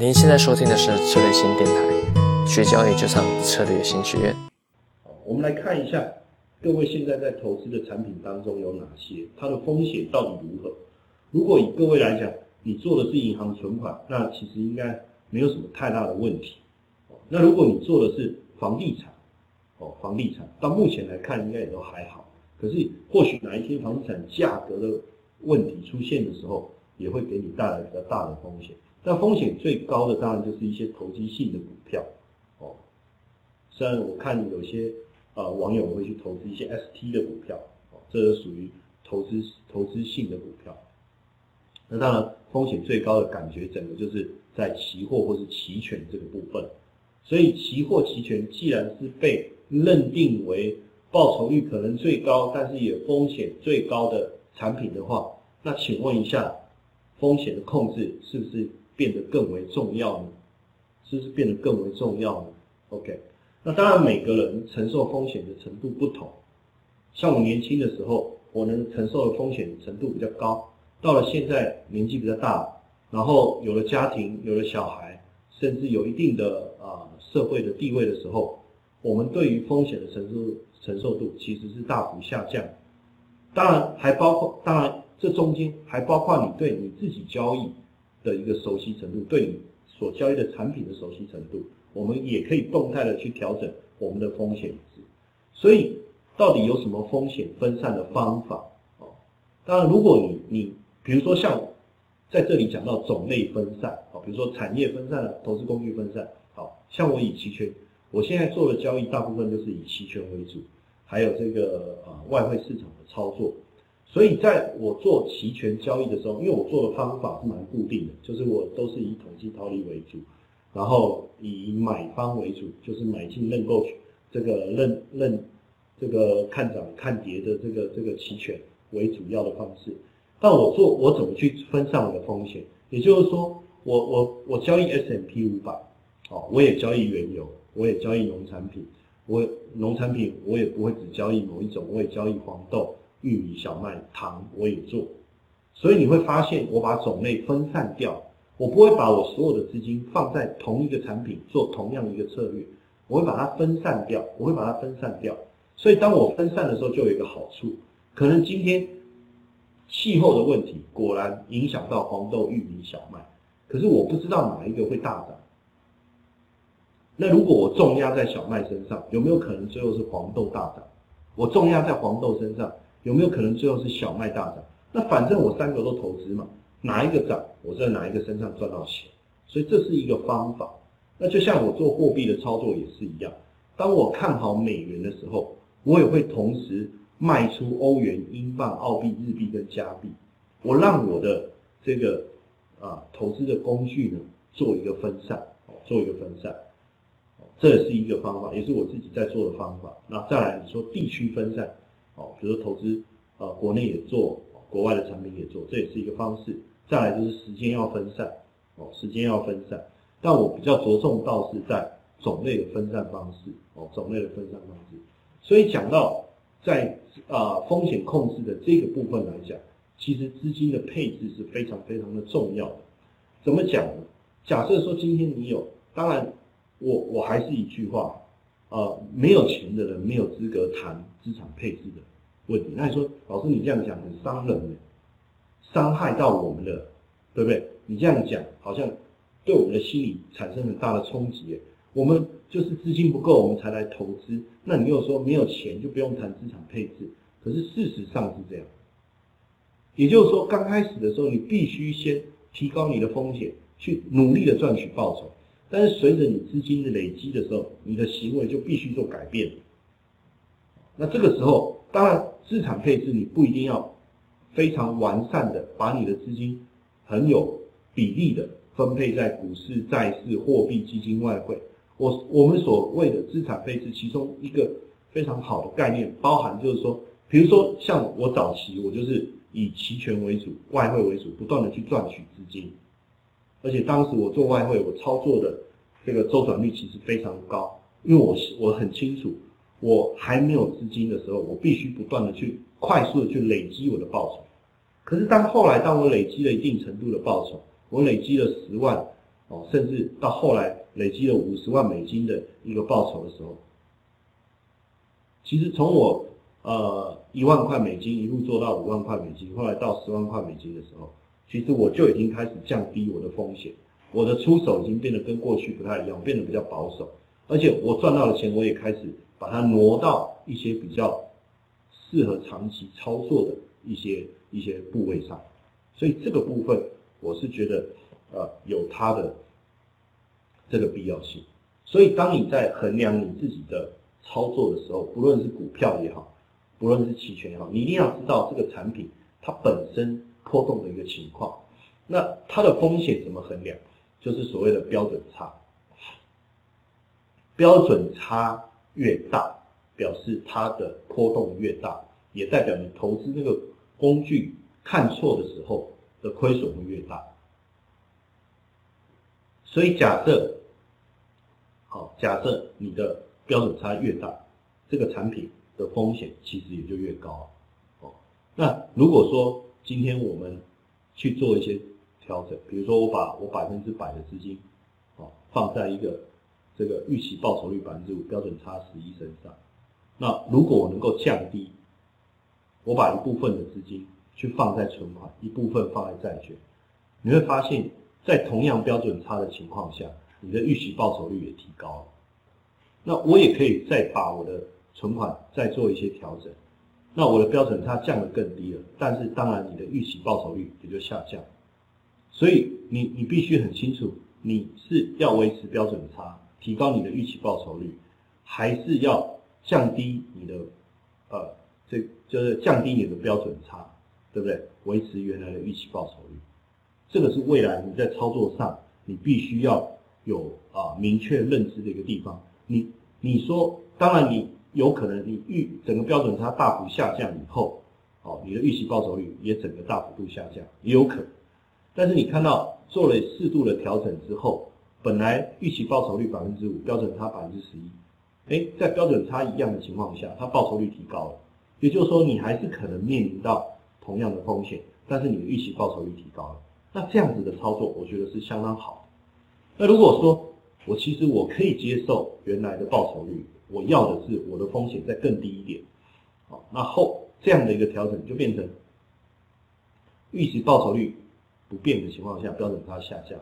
您现在收听的是策略新电台，学交易就上策略新学院。我们来看一下，各位现在在投资的产品当中有哪些，它的风险到底如何？如果以各位来讲，你做的是银行存款，那其实应该没有什么太大的问题。那如果你做的是房地产，哦，房地产到目前来看应该也都还好。可是或许哪一天房地产价格的问题出现的时候，也会给你带来比较大的风险。那风险最高的当然就是一些投机性的股票，哦，虽然我看有些呃网友会去投资一些 ST 的股票，哦，这是属于投资投资性的股票。那当然风险最高的感觉，整个就是在期货或是期权这个部分。所以期货期权既然是被认定为报酬率可能最高，但是也风险最高的产品的话，那请问一下，风险的控制是不是？变得更为重要呢？是不是变得更为重要呢？OK，那当然每个人承受风险的程度不同。像我年轻的时候，我能承受的风险程度比较高。到了现在年纪比较大，然后有了家庭，有了小孩，甚至有一定的啊社会的地位的时候，我们对于风险的承受承受度其实是大幅下降。当然还包括，当然这中间还包括你对你自己交易。的一个熟悉程度，对你所交易的产品的熟悉程度，我们也可以动态的去调整我们的风险值。所以，到底有什么风险分散的方法？哦，当然，如果你你比如说像在这里讲到种类分散，好，比如说产业分散、投资工具分散，好像我以期权，我现在做的交易大部分就是以期权为主，还有这个啊外汇市场的操作。所以，在我做期权交易的时候，因为我做的方法是蛮固定的，就是我都是以统计套利为主，然后以买方为主，就是买进认购权这个认认这个看涨看跌的这个这个期权为主要的方式。但我做我怎么去分散我的风险？也就是说，我我我交易 S M P 五百，哦，我也交易原油，我也交易农产品，我农产品我也不会只交易某一种，我也交易黄豆。玉米、小麦、糖我也做，所以你会发现我把种类分散掉，我不会把我所有的资金放在同一个产品做同样一个策略，我会把它分散掉，我会把它分散掉。所以当我分散的时候，就有一个好处，可能今天气候的问题果然影响到黄豆、玉米、小麦，可是我不知道哪一个会大涨。那如果我重压在小麦身上，有没有可能最后是黄豆大涨？我重压在黄豆身上。有没有可能最后是小麦大涨？那反正我三个都投资嘛，哪一个涨，我在哪一个身上赚到钱。所以这是一个方法。那就像我做货币的操作也是一样，当我看好美元的时候，我也会同时卖出欧元、英镑、澳币、日币跟加币。我让我的这个啊投资的工具呢做一个分散，做一个分散。这也是一个方法，也是我自己在做的方法。那再来你说地区分散。哦，比如说投资，呃，国内也做，国外的产品也做，这也是一个方式。再来就是时间要分散，哦，时间要分散。但我比较着重到是在种类的分散方式，哦，种类的分散方式。所以讲到在啊风险控制的这个部分来讲，其实资金的配置是非常非常的重要的。怎么讲呢？假设说今天你有，当然我我还是一句话。呃，没有钱的人没有资格谈资产配置的问题。那你说，老师你这样讲很伤人呢，伤害到我们了，对不对？你这样讲好像对我们的心理产生很大的冲击。我们就是资金不够，我们才来投资。那你又说没有钱就不用谈资产配置？可是事实上是这样。也就是说，刚开始的时候，你必须先提高你的风险，去努力的赚取报酬。但是随着你资金的累积的时候，你的行为就必须做改变。那这个时候，当然资产配置你不一定要非常完善的把你的资金很有比例的分配在股市、债市、货币、基金、外汇。我我们所谓的资产配置，其中一个非常好的概念，包含就是说，比如说像我早期，我就是以期权为主、外汇为主，不断的去赚取资金。而且当时我做外汇，我操作的这个周转率其实非常高，因为我我很清楚，我还没有资金的时候，我必须不断的去快速的去累积我的报酬。可是当后来当我累积了一定程度的报酬，我累积了十万，哦，甚至到后来累积了五十万美金的一个报酬的时候，其实从我呃一万块美金一路做到五万块美金，后来到十万块美金的时候，其实我就已经开始降低我的风险，我的出手已经变得跟过去不太一样，变得比较保守，而且我赚到的钱我也开始把它挪到一些比较适合长期操作的一些一些部位上，所以这个部分我是觉得呃有它的这个必要性。所以当你在衡量你自己的操作的时候，不论是股票也好，不论是期权也好，你一定要知道这个产品它本身波动的一个情况。那它的风险怎么衡量？就是所谓的标准差。标准差越大，表示它的波动越大，也代表你投资那个工具看错的时候的亏损会越大。所以假设，好，假设你的标准差越大，这个产品的风险其实也就越高。哦，那如果说今天我们去做一些调整，比如说我把我百分之百的资金，哦，放在一个这个预期报酬率百分之五、标准差十一身上，那如果我能够降低，我把一部分的资金去放在存款，一部分放在债券，你会发现在同样标准差的情况下，你的预期报酬率也提高了。那我也可以再把我的存款再做一些调整，那我的标准差降得更低了，但是当然你的预期报酬率也就下降。所以你你必须很清楚，你是要维持标准差，提高你的预期报酬率，还是要降低你的呃，这就是降低你的标准差，对不对？维持原来的预期报酬率，这个是未来你在操作上你必须要有啊明确认知的一个地方。你你说，当然你有可能你预整个标准差大幅下降以后，哦，你的预期报酬率也整个大幅度下降，也有可能。但是你看到做了适度的调整之后，本来预期报酬率百分之五，标准差百分之十一，哎，在标准差一样的情况下，它报酬率提高了，也就是说你还是可能面临到同样的风险，但是你的预期报酬率提高了，那这样子的操作，我觉得是相当好。那如果说，我其实我可以接受原来的报酬率，我要的是我的风险再更低一点，好，那后这样的一个调整就变成预期报酬率不变的情况下，标准差下降，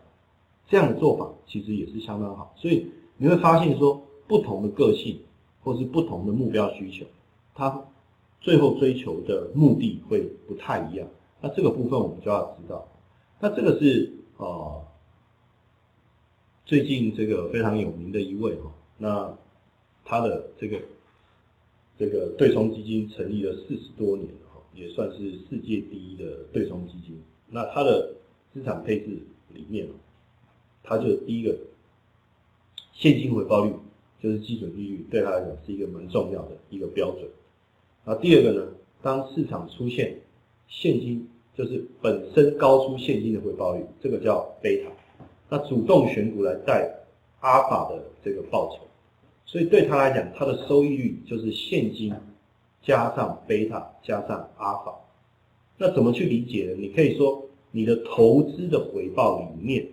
这样的做法其实也是相当好。所以你会发现说，不同的个性或是不同的目标需求，它最后追求的目的会不太一样。那这个部分我们就要知道，那这个是呃。最近这个非常有名的一位哈，那他的这个这个对冲基金成立了四十多年哈，也算是世界第一的对冲基金。那他的资产配置里面，他就第一个现金回报率就是基准利率，对他来讲是一个蛮重要的一个标准。那第二个呢，当市场出现现金就是本身高出现金的回报率，这个叫贝塔。那主动选股来带阿尔法的这个报酬，所以对他来讲，他的收益率就是现金加上贝塔加上阿尔法。那怎么去理解呢？你可以说，你的投资的回报里面，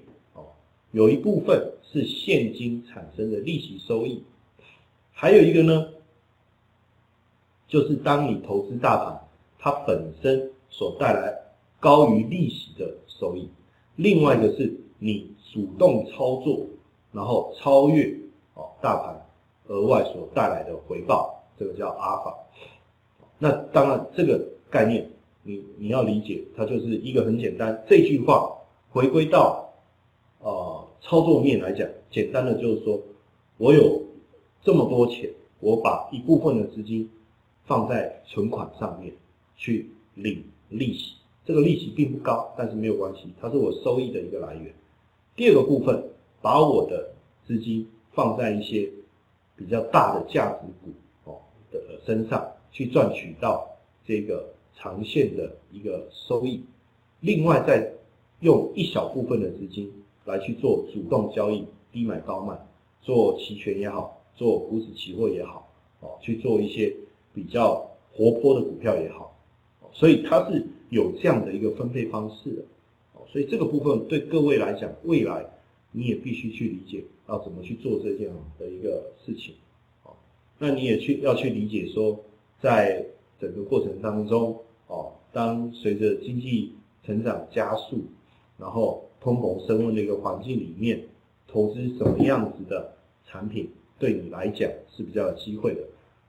有一部分是现金产生的利息收益，还有一个呢，就是当你投资大盘，它本身所带来高于利息的收益。另外一个是你。主动操作，然后超越哦大盘额外所带来的回报，这个叫阿尔法。那当然这个概念你你要理解，它就是一个很简单。这句话回归到操作面来讲，简单的就是说，我有这么多钱，我把一部分的资金放在存款上面去领利息，这个利息并不高，但是没有关系，它是我收益的一个来源。第二个部分，把我的资金放在一些比较大的价值股哦的身上，去赚取到这个长线的一个收益。另外，再用一小部分的资金来去做主动交易，低买高卖，做期权也好，做股指期货也好，哦，去做一些比较活泼的股票也好，所以它是有这样的一个分配方式的。所以这个部分对各位来讲，未来你也必须去理解要怎么去做这件的一个事情，哦，那你也去要去理解说，在整个过程当中，哦，当随着经济成长加速，然后通膨升温的一个环境里面，投资什么样子的产品对你来讲是比较有机会的，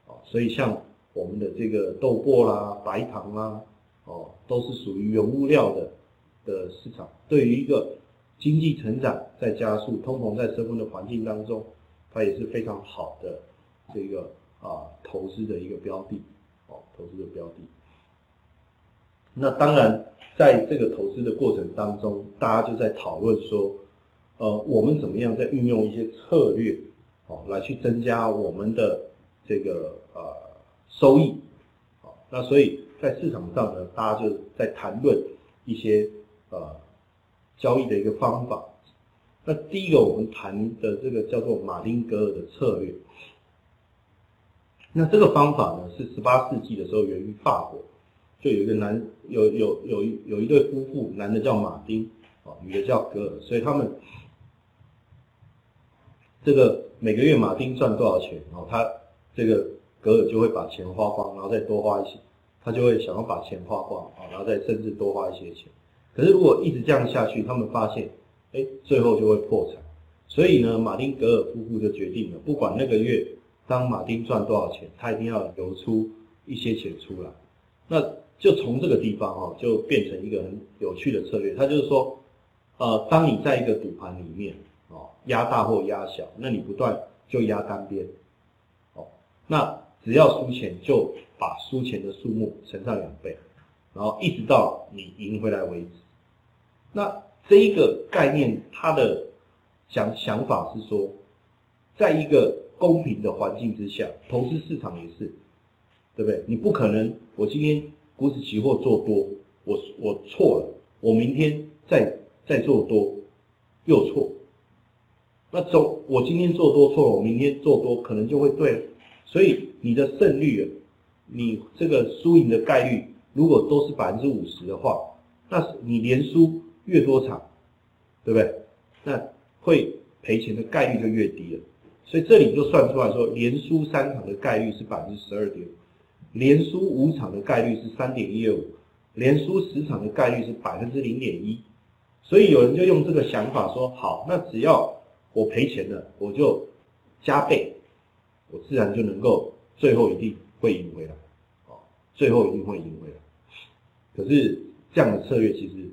哦，所以像我们的这个豆粕啦、白糖啦，哦，都是属于原物料的的市场，对于一个经济成长在加速、通膨在升温的环境当中，它也是非常好的这个啊投资的一个标的。哦，投资的标的。那当然，在这个投资的过程当中，大家就在讨论说，呃，我们怎么样在运用一些策略，哦，来去增加我们的这个呃收益。好，那所以在市场上呢，大家就在谈论一些呃交易的一个方法。那第一个我们谈的这个叫做马丁格尔的策略。那这个方法呢，是十八世纪的时候源于法国，就有一个男有有有一有一对夫妇，男的叫马丁，哦，女的叫格尔，所以他们这个每个月马丁赚多少钱，哦，他这个格尔就会把钱花光，然后再多花一些，他就会想要把钱花光，啊，然后再甚至多花一些钱。可是如果一直这样下去，他们发现，哎，最后就会破产。所以呢，马丁格尔夫妇就决定了，不管那个月。当马丁赚多少钱，他一定要留出一些钱出来。那就从这个地方哦，就变成一个很有趣的策略。他就是说，呃，当你在一个赌盘里面哦，压大或压小，那你不断就压单边，哦，那只要输钱就把输钱的数目乘上两倍，然后一直到你赢回来为止。那这一个概念，它的想想法是说，在一个公平的环境之下，投资市场也是，对不对？你不可能，我今天股指期货做多，我我错了，我明天再再做多，又错。那总我今天做多错了，我明天做多可能就会对，所以你的胜率，你这个输赢的概率，如果都是百分之五十的话，那你连输越多场，对不对？那会赔钱的概率就越低了。所以这里就算出来说，连输三场的概率是百分之十二点五，连输五场的概率是三点一二五，连输十场的概率是百分之零点一。所以有人就用这个想法说：好，那只要我赔钱了，我就加倍，我自然就能够最后一定会赢回来，哦，最后一定会赢回来。可是这样的策略其实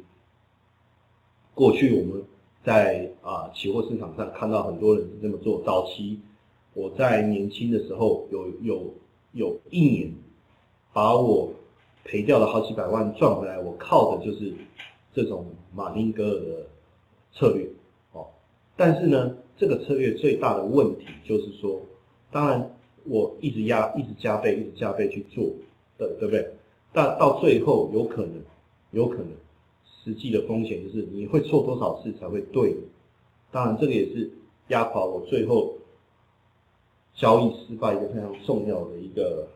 过去我们。在啊，期货市场上看到很多人是这么做。早期我在年轻的时候，有有有一年把我赔掉了好几百万赚回来，我靠的就是这种马丁格尔的策略哦。但是呢，这个策略最大的问题就是说，当然我一直压，一直加倍，一直加倍去做的，对不对？但到最后有可能，有可能。实际的风险就是你会错多少次才会对，当然这个也是压垮我最后交易失败一个非常重要的一个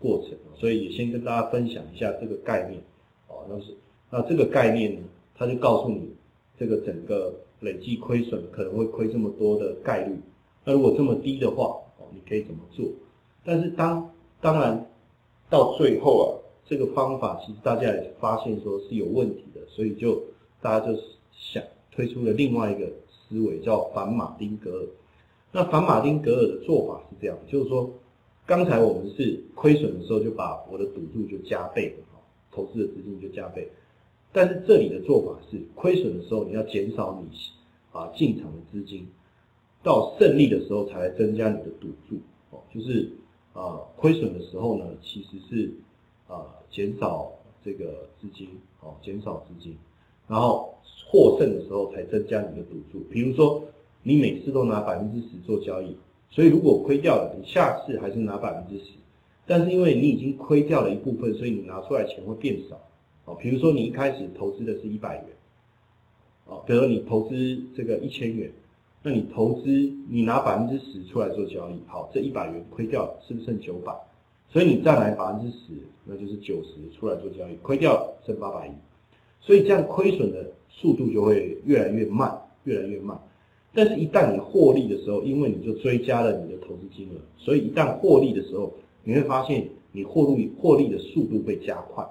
过程，所以也先跟大家分享一下这个概念，哦，那是那这个概念呢，它就告诉你这个整个累计亏损可能会亏这么多的概率，那如果这么低的话，哦，你可以怎么做？但是当当然到最后啊。这个方法其实大家也发现说是有问题的，所以就大家就想推出了另外一个思维，叫反马丁格尔。那反马丁格尔的做法是这样，就是说，刚才我们是亏损的时候就把我的赌注就加倍了，投资的资金就加倍。但是这里的做法是，亏损的时候你要减少你啊进场的资金，到胜利的时候才增加你的赌注。哦，就是啊亏损的时候呢，其实是。啊，减少这个资金，哦，减少资金，然后获胜的时候才增加你的赌注。比如说，你每次都拿百分之十做交易，所以如果亏掉了，你下次还是拿百分之十。但是因为你已经亏掉了一部分，所以你拿出来钱会变少。哦，比如说你一开始投资的是一百元，哦，比如说你投资这个一千元，那你投资你拿百分之十出来做交易，好，这一百元亏掉了，是不是剩九百？所以你再来百分之十，那就是九十出来做交易，亏掉剩八百亿，所以这样亏损的速度就会越来越慢，越来越慢。但是，一旦你获利的时候，因为你就追加了你的投资金额，所以一旦获利的时候，你会发现你获利获利的速度会加快。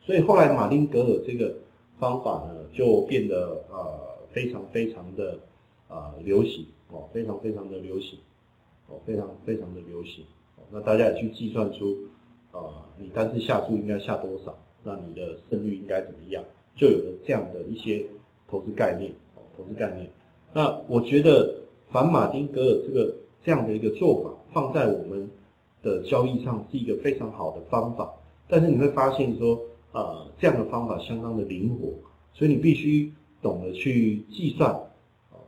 所以后来马丁格尔这个方法呢，就变得呃非常非常的呃流行哦，非常非常的流行哦，非常非常的流行。那大家也去计算出啊，你单次下注应该下多少，那你的胜率应该怎么样，就有了这样的一些投资概念哦，投资概念。那我觉得反马丁格尔这个这样的一个做法，放在我们的交易上是一个非常好的方法。但是你会发现说，呃，这样的方法相当的灵活，所以你必须懂得去计算。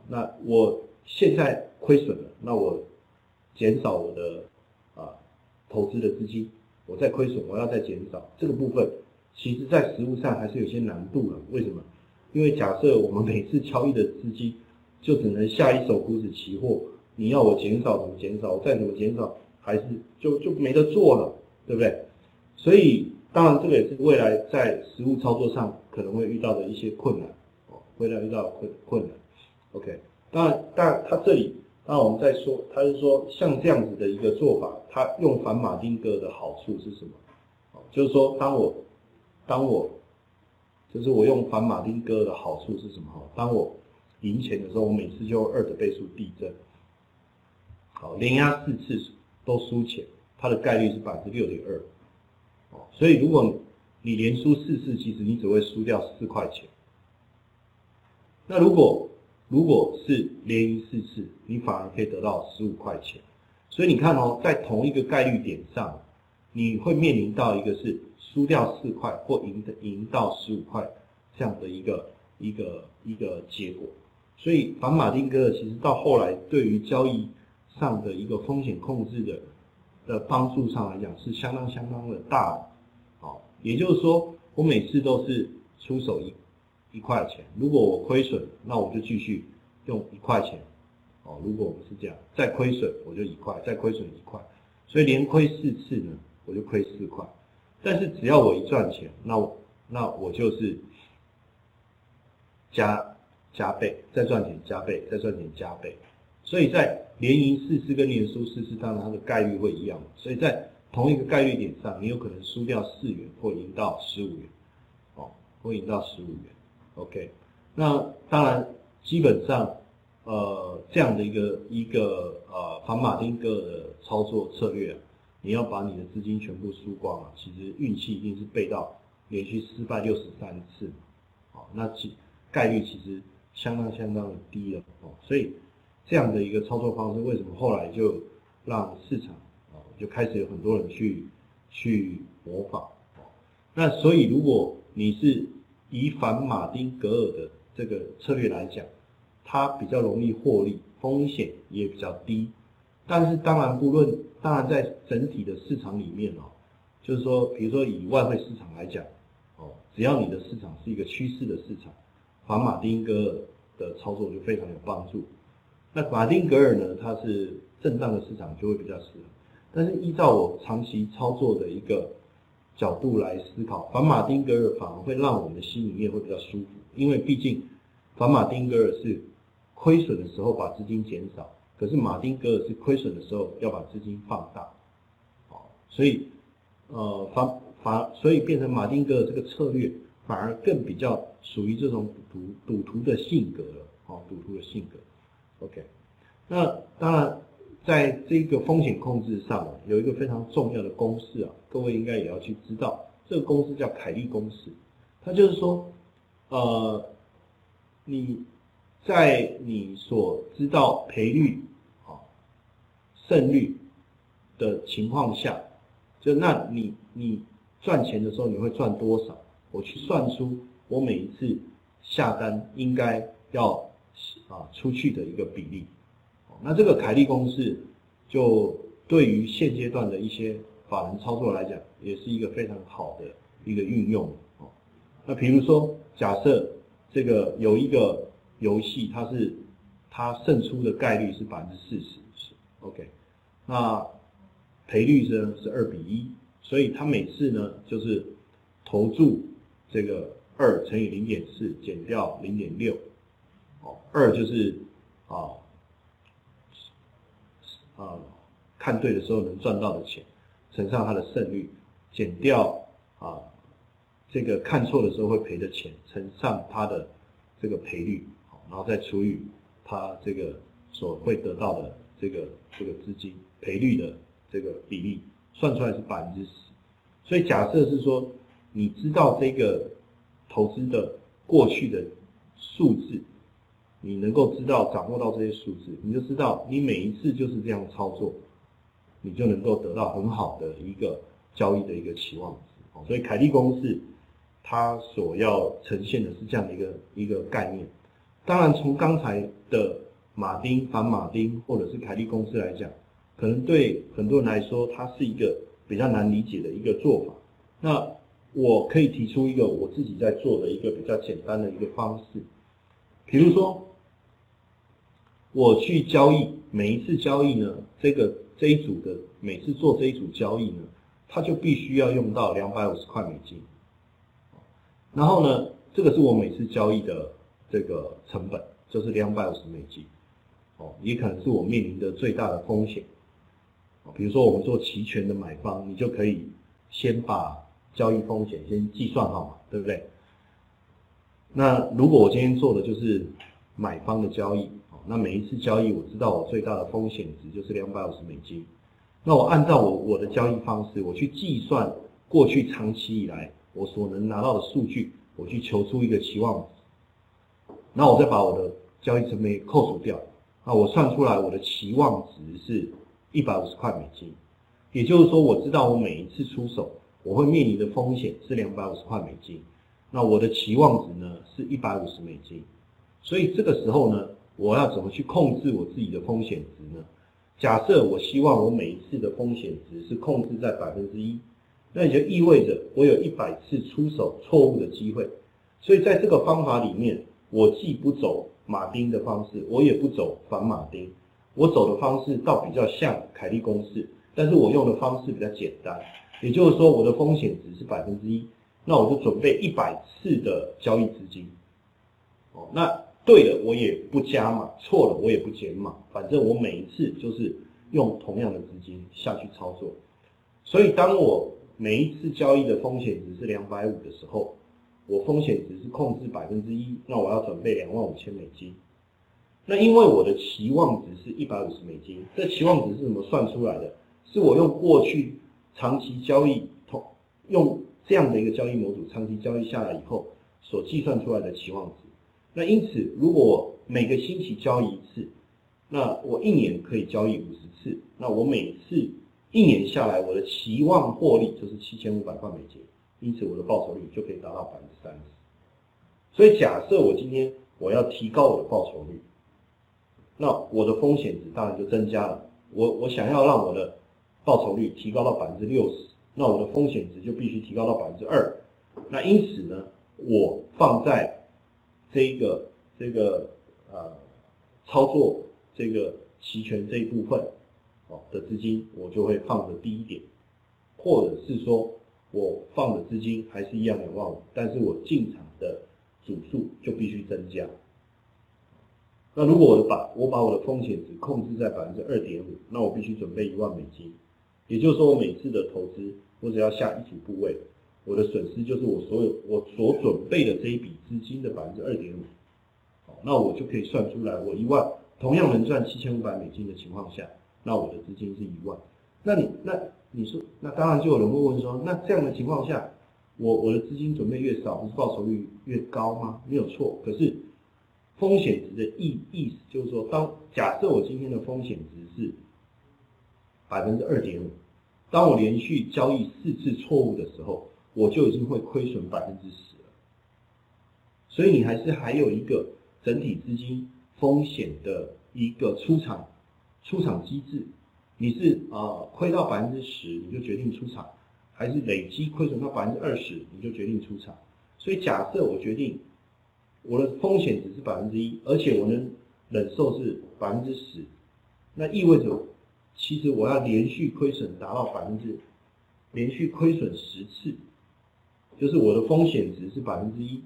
那我现在亏损了，那我减少我的啊投资的资金，我再亏损，我要再减少这个部分，其实在实物上还是有些难度的。为什么？因为假设我们每次交易的资金就只能下一手股指期货，你要我减少怎么减少？我再怎么减少，还是就就没得做了，对不对？所以当然这个也是未来在实物操作上可能会遇到的一些困难哦，未来遇到困困难。OK，当然，当然他这里，当然我们在说，他是说像这样子的一个做法，他用反马丁格的好处是什么？哦，就是说当我当我就是我用反马丁格的好处是什么？哈，当我赢钱的时候，我每次就二的倍数递增，好，连压四次都输钱，它的概率是百分之六点二，哦，所以如果你连输四次，其实你只会输掉四块钱。那如果如果是连赢四次，你反而可以得到十五块钱。所以你看哦，在同一个概率点上，你会面临到一个是输掉四块或赢的赢到十五块这样的一个一个一个结果。所以反马丁格尔其实到后来对于交易上的一个风险控制的的帮助上来讲是相当相当的大的，好，也就是说我每次都是出手一一块钱，如果我亏损，那我就继续用一块钱，哦，如果我们是这样，再亏损我就一块，再亏损一块，所以连亏四次呢，我就亏四块，但是只要我一赚钱，那我那我就是加。加倍，再赚钱加倍，再赚钱加倍，所以在连赢四次跟连输四次，当然它的概率会一样。所以在同一个概率点上，你有可能输掉四元或赢到十五元，哦，或赢到十五元。OK，那当然基本上，呃，这样的一个一个呃反马丁格的操作策略，你要把你的资金全部输光了，其实运气一定是背到连续失败六十三次，哦，那其概率其实。相当相当的低了哦，所以这样的一个操作方式，为什么后来就让市场啊就开始有很多人去去模仿哦？那所以如果你是以反马丁格尔的这个策略来讲，它比较容易获利，风险也比较低。但是当然不论，当然在整体的市场里面哦，就是说，比如说以外汇市场来讲哦，只要你的市场是一个趋势的市场。反马丁格尔的操作就非常有帮助。那马丁格尔呢？它是震荡的市场就会比较适合。但是依照我长期操作的一个角度来思考，反马丁格尔反而会让我们的心里面会比较舒服，因为毕竟反马丁格尔是亏损的时候把资金减少，可是马丁格尔是亏损的时候要把资金放大。好，所以呃反反所以变成马丁格尔这个策略。反而更比较属于这种赌赌徒的性格了，哦，赌徒的性格。OK，那当然，在这个风险控制上有一个非常重要的公式啊，各位应该也要去知道，这个公式叫凯利公式。它就是说，呃，你在你所知道赔率、啊胜率的情况下，就那你你赚钱的时候你会赚多少？我去算出我每一次下单应该要啊出去的一个比例，那这个凯利公式就对于现阶段的一些法人操作来讲，也是一个非常好的一个运用哦。那比如说，假设这个有一个游戏，它是它胜出的概率是百分之四十，OK，那赔率呢是二比一，所以它每次呢就是投注。这个二乘以零点四减掉零点六，哦，二就是啊啊看对的时候能赚到的钱，乘上它的胜率，减掉啊这个看错的时候会赔的钱，乘上它的这个赔率，然后再除以它这个所会得到的这个这个资金赔率的这个比例，算出来是百分之十。所以假设是说，你知道这个投资的过去的数字。你能够知道、掌握到这些数字，你就知道你每一次就是这样操作，你就能够得到很好的一个交易的一个期望值。所以凯利公式它所要呈现的是这样的一个一个概念。当然，从刚才的马丁、反马丁或者是凯利公式来讲，可能对很多人来说，它是一个比较难理解的一个做法。那我可以提出一个我自己在做的一个比较简单的一个方式，比如说。我去交易，每一次交易呢，这个这一组的每次做这一组交易呢，它就必须要用到两百五十块美金。然后呢，这个是我每次交易的这个成本，就是两百五十美金。哦，也可能是我面临的最大的风险。比如说我们做期权的买方，你就可以先把交易风险先计算好嘛，对不对？那如果我今天做的就是买方的交易。那每一次交易，我知道我最大的风险值就是两百五十美金。那我按照我我的交易方式，我去计算过去长期以来我所能拿到的数据，我去求出一个期望值。那我再把我的交易成本扣除掉，那我算出来我的期望值是一百五十块美金。也就是说，我知道我每一次出手，我会面临的风险是两百五十块美金。那我的期望值呢是一百五十美金。所以这个时候呢？我要怎么去控制我自己的风险值呢？假设我希望我每一次的风险值是控制在百分之一，那也就意味着我有一百次出手错误的机会。所以在这个方法里面，我既不走马丁的方式，我也不走反马丁，我走的方式倒比较像凯利公式，但是我用的方式比较简单。也就是说，我的风险值是百分之一，那我就准备一百次的交易资金。哦，那。对了，我也不加码；错了，我也不减码。反正我每一次就是用同样的资金下去操作。所以，当我每一次交易的风险值是两百五的时候，我风险值是控制百分之一，那我要准备两万五千美金。那因为我的期望值是一百五十美金，这期望值是怎么算出来的？是我用过去长期交易同用这样的一个交易模组长期交易下来以后所计算出来的期望值。那因此，如果我每个星期交易一次，那我一年可以交易五十次。那我每次一年下来，我的期望获利就是七千五百块美金。因此，我的报酬率就可以达到百分之三十。所以，假设我今天我要提高我的报酬率，那我的风险值当然就增加了。我我想要让我的报酬率提高到百分之六十，那我的风险值就必须提高到百分之二。那因此呢，我放在这个这个呃操作这个期权这一部分哦的资金，我就会放的低一点，或者是说我放的资金还是一样两万五，但是我进场的组数就必须增加。那如果我把我把我的风险值控制在百分之二点五，那我必须准备一万美金，也就是说我每次的投资我只要下一组部位。我的损失就是我所有我所准备的这一笔资金的百分之二点五，好，那我就可以算出来，我一万同样能赚七千五百美金的情况下，那我的资金是一万。那你那你说，那当然就有人会问说，那这样的情况下，我我的资金准备越少，不是报酬率越高吗？没有错，可是风险值的意意思就是说，当假设我今天的风险值是百分之二点五，当我连续交易四次错误的时候。我就已经会亏损百分之十了，所以你还是还有一个整体资金风险的一个出场出场机制。你是啊亏到百分之十你就决定出场，还是累积亏损到百分之二十你就决定出场？所以假设我决定我的风险只是百分之一，而且我能忍受是百分之十，那意味着其实我要连续亏损达到百分之连续亏损十次。就是我的风险值是百分之一，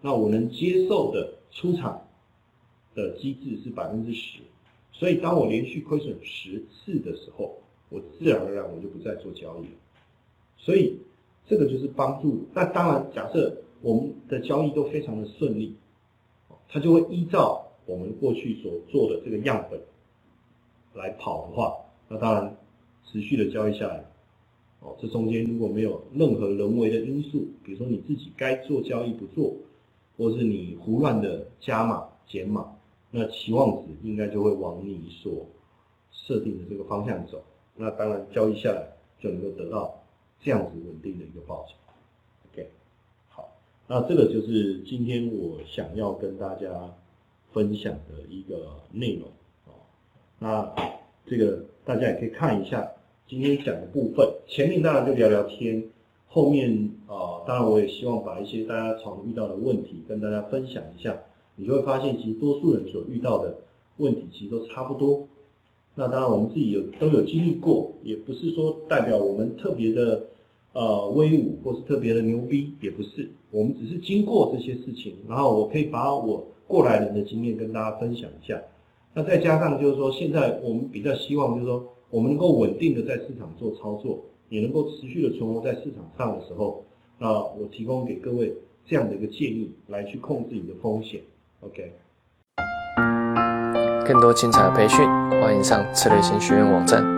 那我能接受的出场的机制是百分之十，所以当我连续亏损十次的时候，我自然而然我就不再做交易了。所以这个就是帮助。那当然，假设我们的交易都非常的顺利，它就会依照我们过去所做的这个样本来跑的话，那当然持续的交易下来，哦，这中间如果没有任何人为的因素，比如说你自己该做交易不做，或是你胡乱的加码减码，那期望值应该就会往你所设定的这个方向走。那当然交易下来就能够得到这样子稳定的一个报酬。OK，好，那这个就是今天我想要跟大家分享的一个内容。那这个大家也可以看一下今天讲的部分，前面当然就聊聊天，后面啊，当然我也希望把一些大家常遇到的问题跟大家分享一下，你就会发现其实多数人所遇到的问题其实都差不多。那当然我们自己有都有经历过，也不是说代表我们特别的呃威武或是特别的牛逼，也不是，我们只是经过这些事情，然后我可以把我过来人的经验跟大家分享一下。那再加上就是说，现在我们比较希望就是说，我们能够稳定的在市场做操作，也能够持续的存活在市场上的时候，那我提供给各位这样的一个建议，来去控制你的风险。OK。更多精彩的培训，欢迎上策略型学院网站。